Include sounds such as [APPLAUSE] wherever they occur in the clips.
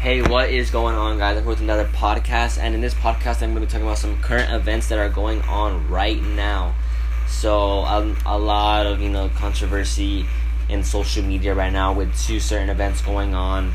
Hey, what is going on, guys? I'm here with another podcast, and in this podcast, I'm going to be talking about some current events that are going on right now. So, um, a lot of you know controversy in social media right now with two certain events going on.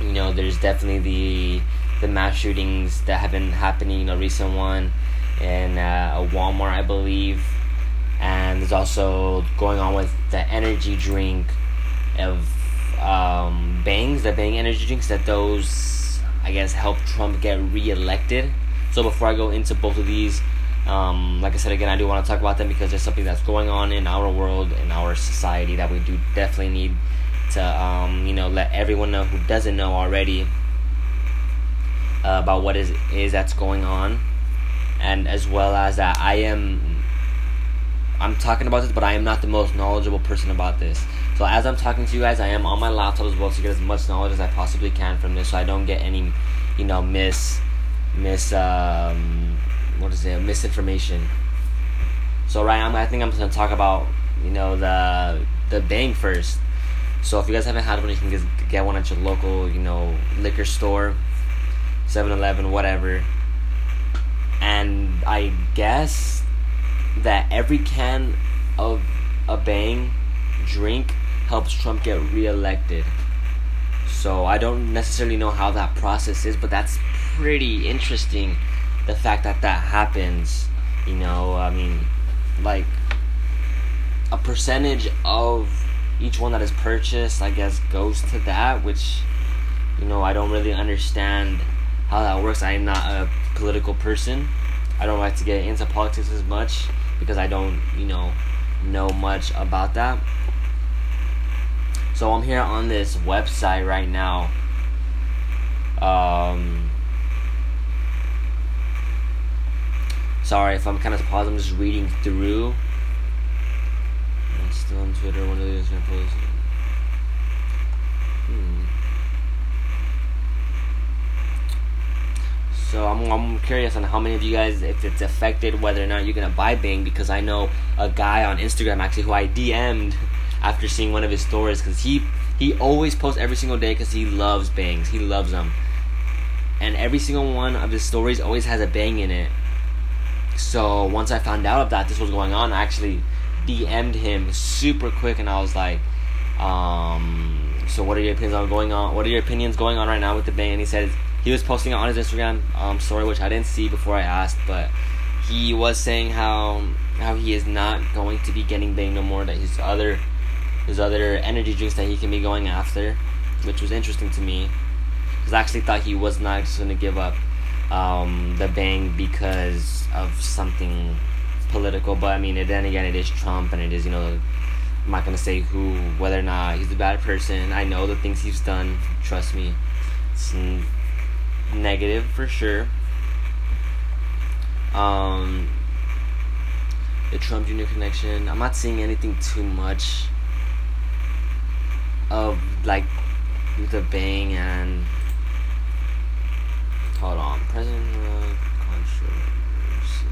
You know, there's definitely the the mass shootings that have been happening. You know, recent one in uh, a Walmart, I believe, and there's also going on with the energy drink of um, Bangs, the Bang energy drinks, that those, I guess, help Trump get reelected. So before I go into both of these, um, like I said again, I do want to talk about them because there's something that's going on in our world, in our society, that we do definitely need to, um, you know, let everyone know who doesn't know already uh, about what is is that's going on, and as well as that I am. I'm talking about this, but I am not the most knowledgeable person about this. So as I'm talking to you guys, I am on my laptop as well to get as much knowledge as I possibly can from this, so I don't get any, you know, miss, miss, um, what is it, misinformation. So right now, I think I'm gonna talk about, you know, the the bang first. So if you guys haven't had one, you can just get one at your local, you know, liquor store, 7-Eleven, whatever. And I guess that every can of a bang drink helps Trump get reelected. So I don't necessarily know how that process is, but that's pretty interesting. The fact that that happens, you know, I mean, like a percentage of each one that is purchased, I guess, goes to that, which, you know, I don't really understand how that works. I am not a political person. I don't like to get into politics as much because I don't, you know, know much about that. So I'm here on this website right now. Um, sorry if I'm kind of paused. I'm just reading through. I'm still on Twitter. One of these posts. Hmm. So I'm, I'm curious on how many of you guys, if it's affected whether or not you're gonna buy Bang, because I know a guy on Instagram actually who I DM'd after seeing one of his stories because he he always posts every single day because he loves bangs. He loves them, and every single one of his stories always has a bang in it. So once I found out that this was going on, I actually DM'd him super quick, and I was like, um, "So what are your opinions on going on? What are your opinions going on right now with the bang?" And he said he was posting it on his Instagram um, story, which I didn't see before I asked, but he was saying how how he is not going to be getting bang no more. That his other there's other energy drinks that he can be going after, which was interesting to me. Because I actually thought he was not going to give up um, the bang because of something political. But I mean, then again, it is Trump, and it is you know, I'm not gonna say who, whether or not he's a bad person. I know the things he's done. Trust me, it's negative for sure. Um, the Trump Jr. connection. I'm not seeing anything too much of like the bang and hold on. President controversy.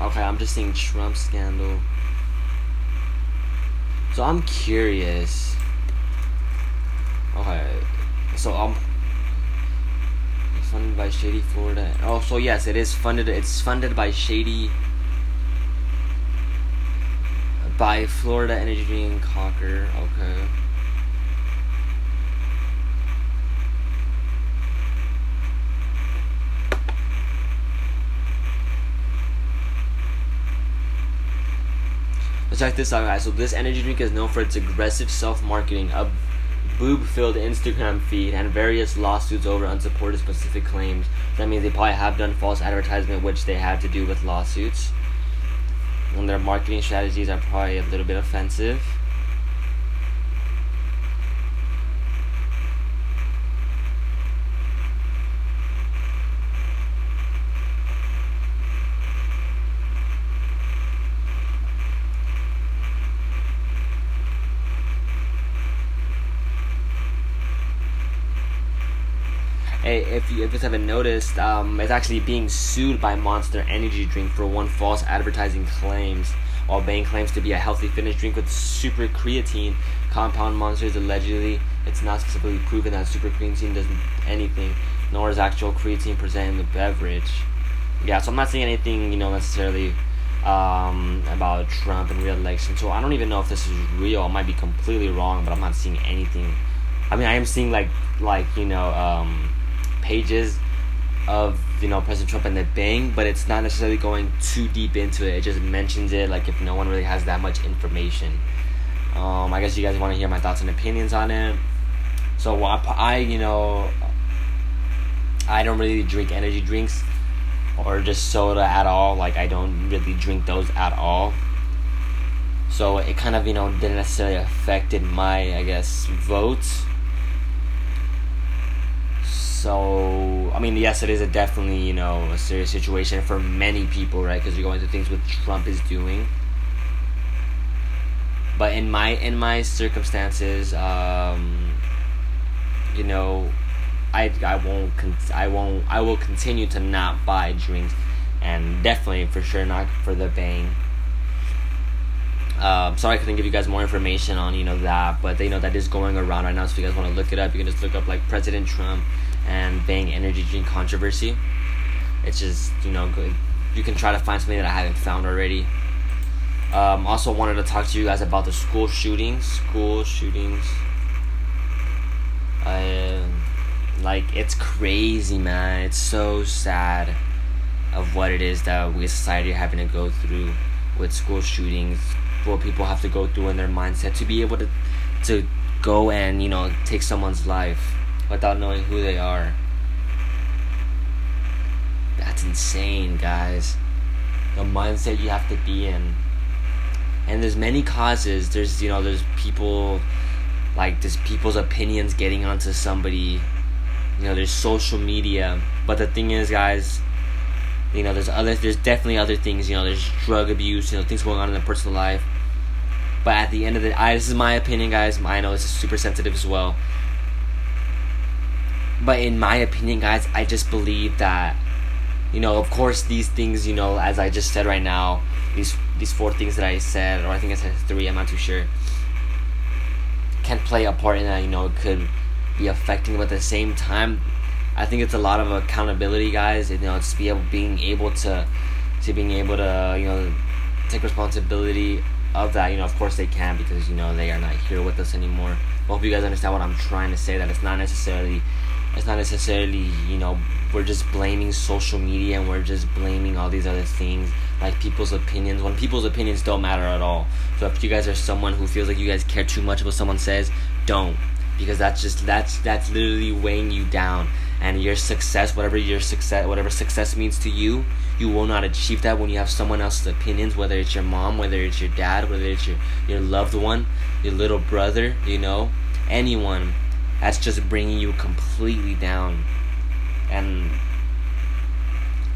Okay i'm just seeing trump scandal. So i'm curious. Okay so i'm funded by Shady Florida. Oh, so yes, it is funded. It's funded by Shady, by Florida Energy and Cocker. Okay. Let's check this out, guys. So this energy drink is known for its aggressive self-marketing. A boob-filled Instagram feed and various lawsuits over unsupported specific claims. That means they probably have done false advertisement, which they had to do with lawsuits. And their marketing strategies are probably a little bit offensive. if you haven't noticed, um, it's actually being sued by Monster Energy Drink for one false advertising claims. While Bang claims to be a healthy fitness drink with super creatine compound, Monster is allegedly it's not specifically proven that super creatine does anything, nor is actual creatine present in the beverage. Yeah, so I'm not saying anything, you know, necessarily um, about Trump and re-election. So I don't even know if this is real. I might be completely wrong, but I'm not seeing anything. I mean, I am seeing like like you know. Um, pages of you know President Trump and the Bang, but it's not necessarily going too deep into it. It just mentions it like if no one really has that much information. Um, I guess you guys want to hear my thoughts and opinions on it. So I, I you know I don't really drink energy drinks or just soda at all. Like I don't really drink those at all. So it kind of you know didn't necessarily affected my I guess vote. So I mean yes it is a definitely you know a serious situation for many people right because you're going through things what Trump is doing. But in my in my circumstances, um, you know, I, I won't con- I won't I will continue to not buy drinks, and definitely for sure not for the bang. Um, sorry I couldn't give you guys more information on you know that, but you know that is going around right now. So if you guys want to look it up, you can just look up like President Trump and Bang energy drink controversy. It's just you know good. You can try to find something that I haven't found already. Um, also wanted to talk to you guys about the school shootings. School shootings. Uh, like it's crazy, man. It's so sad of what it is that we as society are having to go through with school shootings. What people have to go through in their mindset to be able to to go and you know take someone's life without knowing who they are. That's insane, guys. The mindset you have to be in. And there's many causes. There's you know there's people like there's people's opinions getting onto somebody you know there's social media but the thing is guys you know there's other there's definitely other things you know there's drug abuse you know things going on in their personal life but at the end of the day this is my opinion guys i know this is super sensitive as well but in my opinion guys i just believe that you know of course these things you know as i just said right now these these four things that i said or i think i said three i'm not too sure can play a part in that you know it could be affecting them at the same time. I think it's a lot of accountability, guys. You know, it's be able, being able to, to being able to, you know, take responsibility of that. You know, of course they can because you know they are not here with us anymore. I hope you guys understand what I'm trying to say. That it's not necessarily, it's not necessarily, you know, we're just blaming social media and we're just blaming all these other things like people's opinions when people's opinions don't matter at all. So if you guys are someone who feels like you guys care too much what someone says, don't because that's just that's that's literally weighing you down and your success whatever your success whatever success means to you you will not achieve that when you have someone else's opinions whether it's your mom whether it's your dad whether it's your your loved one your little brother you know anyone that's just bringing you completely down and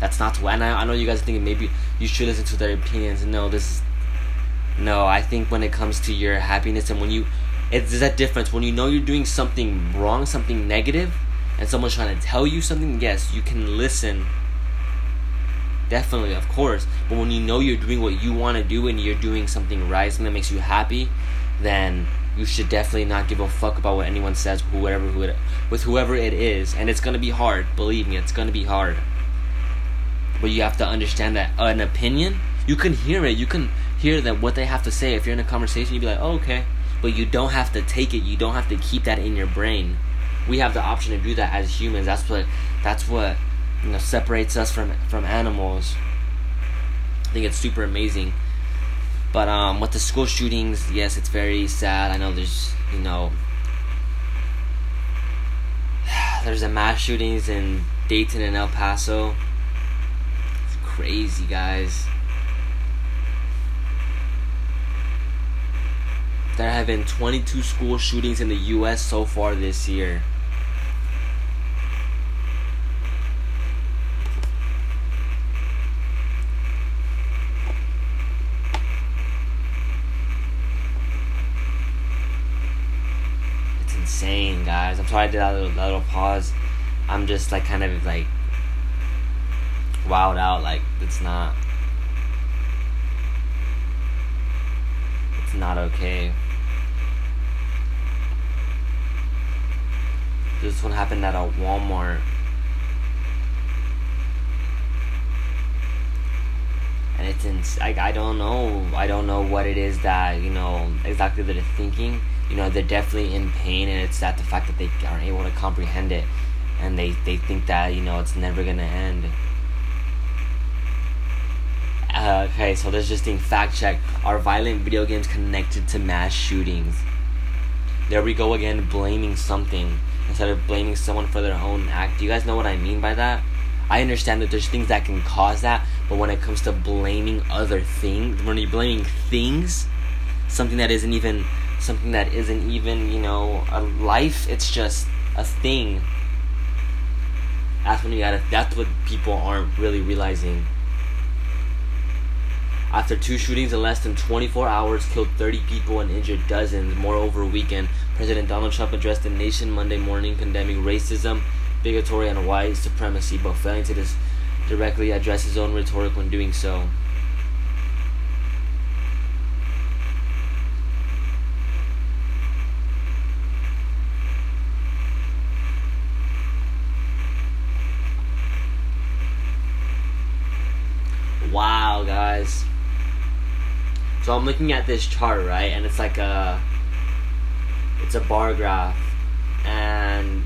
that's not to and I, I know you guys are thinking maybe you should listen to their opinions no this is no i think when it comes to your happiness and when you it's that difference when you know you're doing something wrong, something negative, and someone's trying to tell you something. Yes, you can listen. Definitely, of course. But when you know you're doing what you want to do and you're doing something right, something that makes you happy, then you should definitely not give a fuck about what anyone says, whoever, who with whoever it is. And it's gonna be hard. Believe me, it's gonna be hard. But you have to understand that uh, an opinion, you can hear it. You can hear that what they have to say. If you're in a conversation, you'd be like, oh, okay but you don't have to take it. You don't have to keep that in your brain. We have the option to do that as humans. That's what that's what you know separates us from from animals. I think it's super amazing. But um, with the school shootings, yes, it's very sad. I know there's you know [SIGHS] there's a mass shootings in Dayton and El Paso. It's crazy, guys. There have been 22 school shootings in the U.S. so far this year. It's insane, guys. I'm sorry I did that little, little pause. I'm just like kind of like wowed out. Like it's not. It's not okay. This one happened at a Walmart. And it's in, like I don't know I don't know what it is that you know exactly that they're thinking you know they're definitely in pain and it's that the fact that they aren't able to comprehend it and they, they think that you know it's never gonna end. Uh, okay so there's just being fact check. Are violent video games connected to mass shootings? There we go again blaming something instead of blaming someone for their own act. Do you guys know what i mean by that? I understand that there's things that can cause that but when it comes to blaming other things when you're blaming things something that isn't even something that isn't even you know a life it's just a thing. That's when you gotta that's what people aren't really realizing. After two shootings in less than 24 hours killed 30 people and injured dozens. More over a weekend president donald trump addressed the nation monday morning condemning racism bigotry and white supremacy but failing to dis- directly address his own rhetoric when doing so Wow, guys. So I'm looking at this chart, right? And it's like a it's a bar graph. And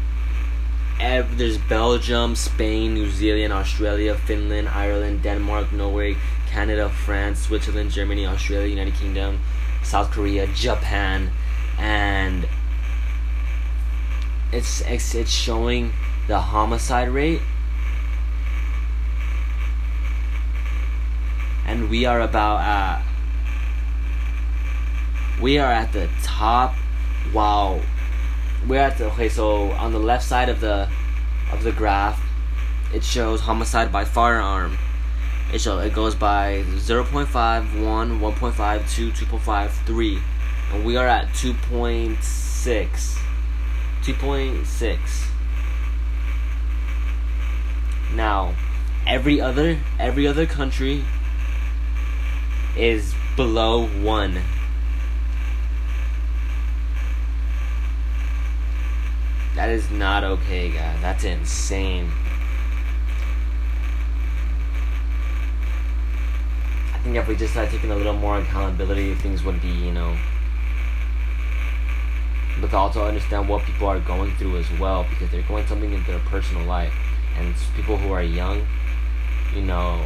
ev- there's Belgium, Spain, New Zealand, Australia, Finland, Ireland, Denmark, Norway, Canada, France, Switzerland, Germany, Australia, United Kingdom, South Korea, Japan, and it's it's, it's showing the homicide rate. And we are about at we are at the top. Wow. We're at the okay so on the left side of the of the graph it shows homicide by firearm. It shows it goes by 0.5 1 1.5 2 2.5 3 and we are at 2.6 2.6 now every other every other country is below one. That is not okay, guys. That's insane. I think if we just started taking a little more accountability, things would be, you know. But to also understand what people are going through as well, because they're going something into their personal life. And people who are young, you know,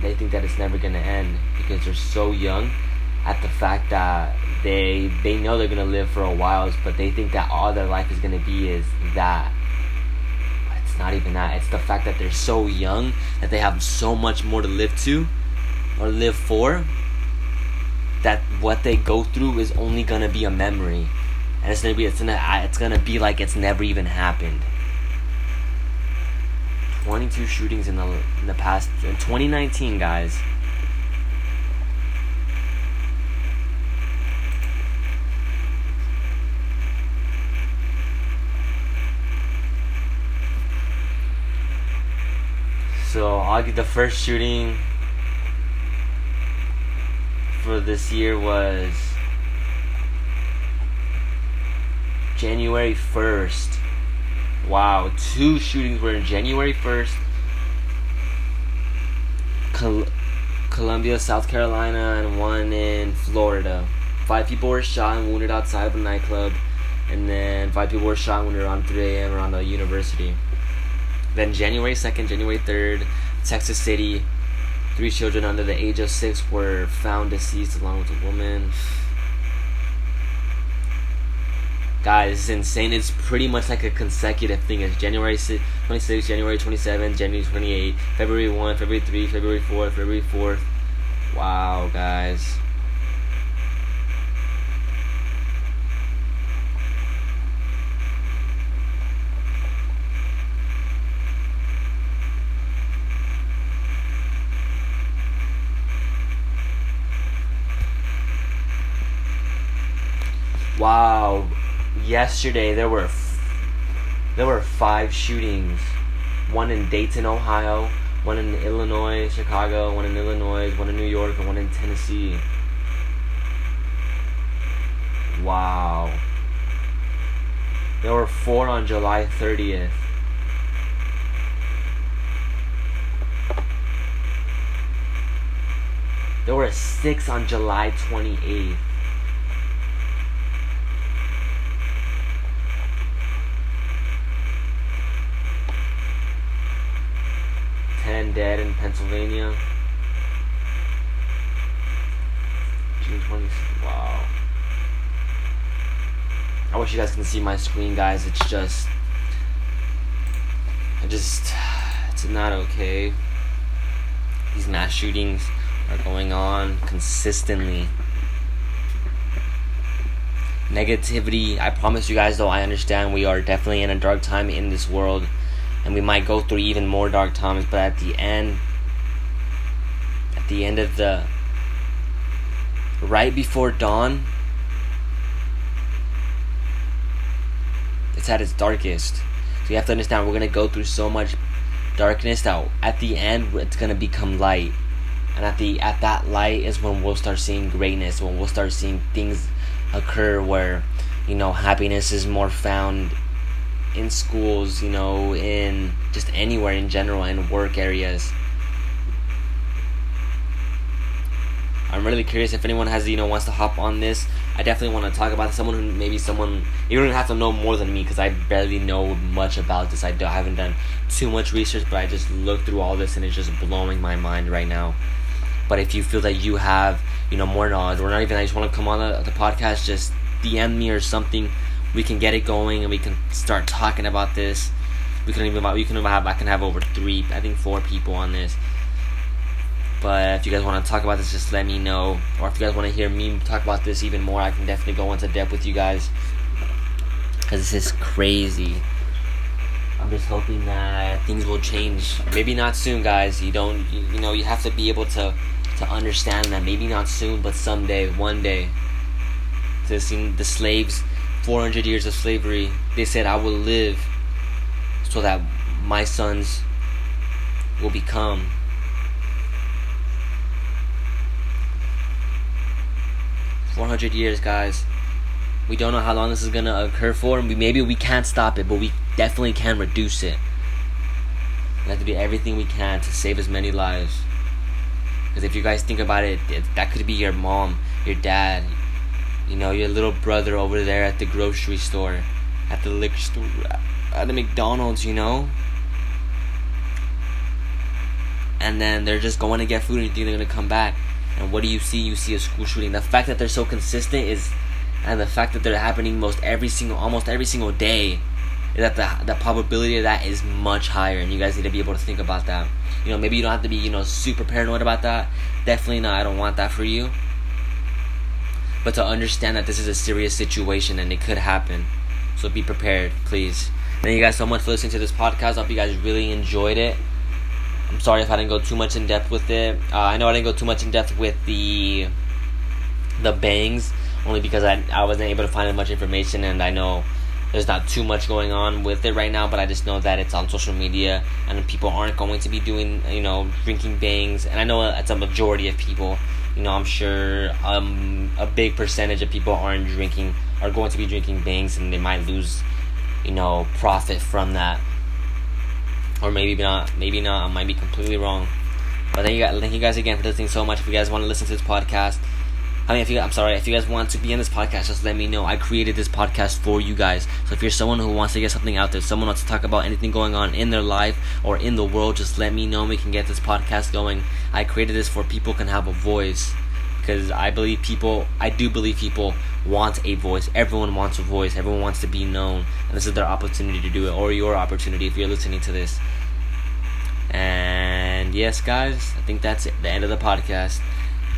they think that it's never gonna end because they're so young at the fact that they they know they're gonna live for a while, but they think that all their life is gonna be is that. But it's not even that. It's the fact that they're so young that they have so much more to live to or live for. That what they go through is only gonna be a memory, and it's gonna be it's gonna it's gonna be like it's never even happened. 22 shootings in the in the past in 2019, guys. The first shooting for this year was January 1st. Wow, two shootings were in January 1st. Col- Columbia, South Carolina, and one in Florida. Five people were shot and wounded outside of a nightclub, and then five people were shot and wounded around 3 a.m. around the university. Then January 2nd, January 3rd, Texas City, three children under the age of six were found deceased along with a woman. Guys, it's insane. It's pretty much like a consecutive thing. It's January 26, January 27, January 28, February 1, February 3, February 4, February 4th. Wow, guys. Wow, yesterday there were there were five shootings one in Dayton, Ohio, one in Illinois, Chicago, one in Illinois, one in New York, and one in Tennessee. Wow. There were four on July 30th. There were six on July 28th. Dead in Pennsylvania. June 20th. Wow. I wish you guys can see my screen, guys. It's just. I just. It's not okay. These mass shootings are going on consistently. Negativity, I promise you guys, though, I understand we are definitely in a dark time in this world, and we might go through even more dark times, but at the end, at the end of the. right before dawn, it's at its darkest. So you have to understand we're gonna go through so much darkness that at the end it's gonna become light and at the at that light is when we'll start seeing greatness when we'll start seeing things occur where you know happiness is more found in schools you know in just anywhere in general in work areas. I'm really curious if anyone has you know wants to hop on this. I definitely want to talk about someone who maybe someone you don't have to know more than me because i barely know much about this. I, do, I haven't done too much research but i just looked through all this and it's just blowing my mind right now. But if you feel that you have, you know, more knowledge, or not even, I just want to come on the, the podcast, just DM me or something. We can get it going, and we can start talking about this. We can even we can have I can have over three, I think four people on this. But if you guys want to talk about this, just let me know. Or if you guys want to hear me talk about this even more, I can definitely go into depth with you guys. Because this is crazy. I'm just hoping that things will change. Maybe not soon, guys. You don't, you, you know, you have to be able to to understand that maybe not soon, but someday, one day. To see the slaves, 400 years of slavery, they said, I will live so that my sons will become. Four hundred years, guys. We don't know how long this is gonna occur for, and we, maybe we can't stop it, but we definitely can reduce it. We have to do everything we can to save as many lives. Because if you guys think about it, that could be your mom, your dad, you know, your little brother over there at the grocery store, at the liquor store, at the McDonald's, you know? And then they're just going to get food and you think they're going to come back. And what do you see? You see a school shooting. The fact that they're so consistent is, and the fact that they're happening most every single, almost every single day, is that the, the probability of that is much higher. And you guys need to be able to think about that. You know, maybe you don't have to be, you know, super paranoid about that. Definitely not. I don't want that for you. But to understand that this is a serious situation and it could happen. So be prepared, please. Thank you guys so much for listening to this podcast. I hope you guys really enjoyed it. I'm sorry if I didn't go too much in depth with it. Uh, I know I didn't go too much in depth with the the bangs, only because I I wasn't able to find much information, and I know there's not too much going on with it right now, but I just know that it's on social media and people aren't going to be doing, you know, drinking bangs. And I know it's a majority of people. You know, I'm sure um, a big percentage of people aren't drinking, are going to be drinking bangs, and they might lose, you know, profit from that. Or maybe not. Maybe not. I might be completely wrong. But thank you, guys, thank you guys again for listening so much. If you guys want to listen to this podcast, I mean, if you, I'm sorry, if you guys want to be in this podcast, just let me know. I created this podcast for you guys. So if you're someone who wants to get something out there, someone wants to talk about anything going on in their life or in the world, just let me know. We can get this podcast going. I created this for people can have a voice because I believe people, I do believe people want a voice. Everyone wants a voice. Everyone wants to be known, and this is their opportunity to do it, or your opportunity if you're listening to this. And yes, guys, I think that's it. The end of the podcast.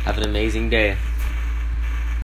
Have an amazing day.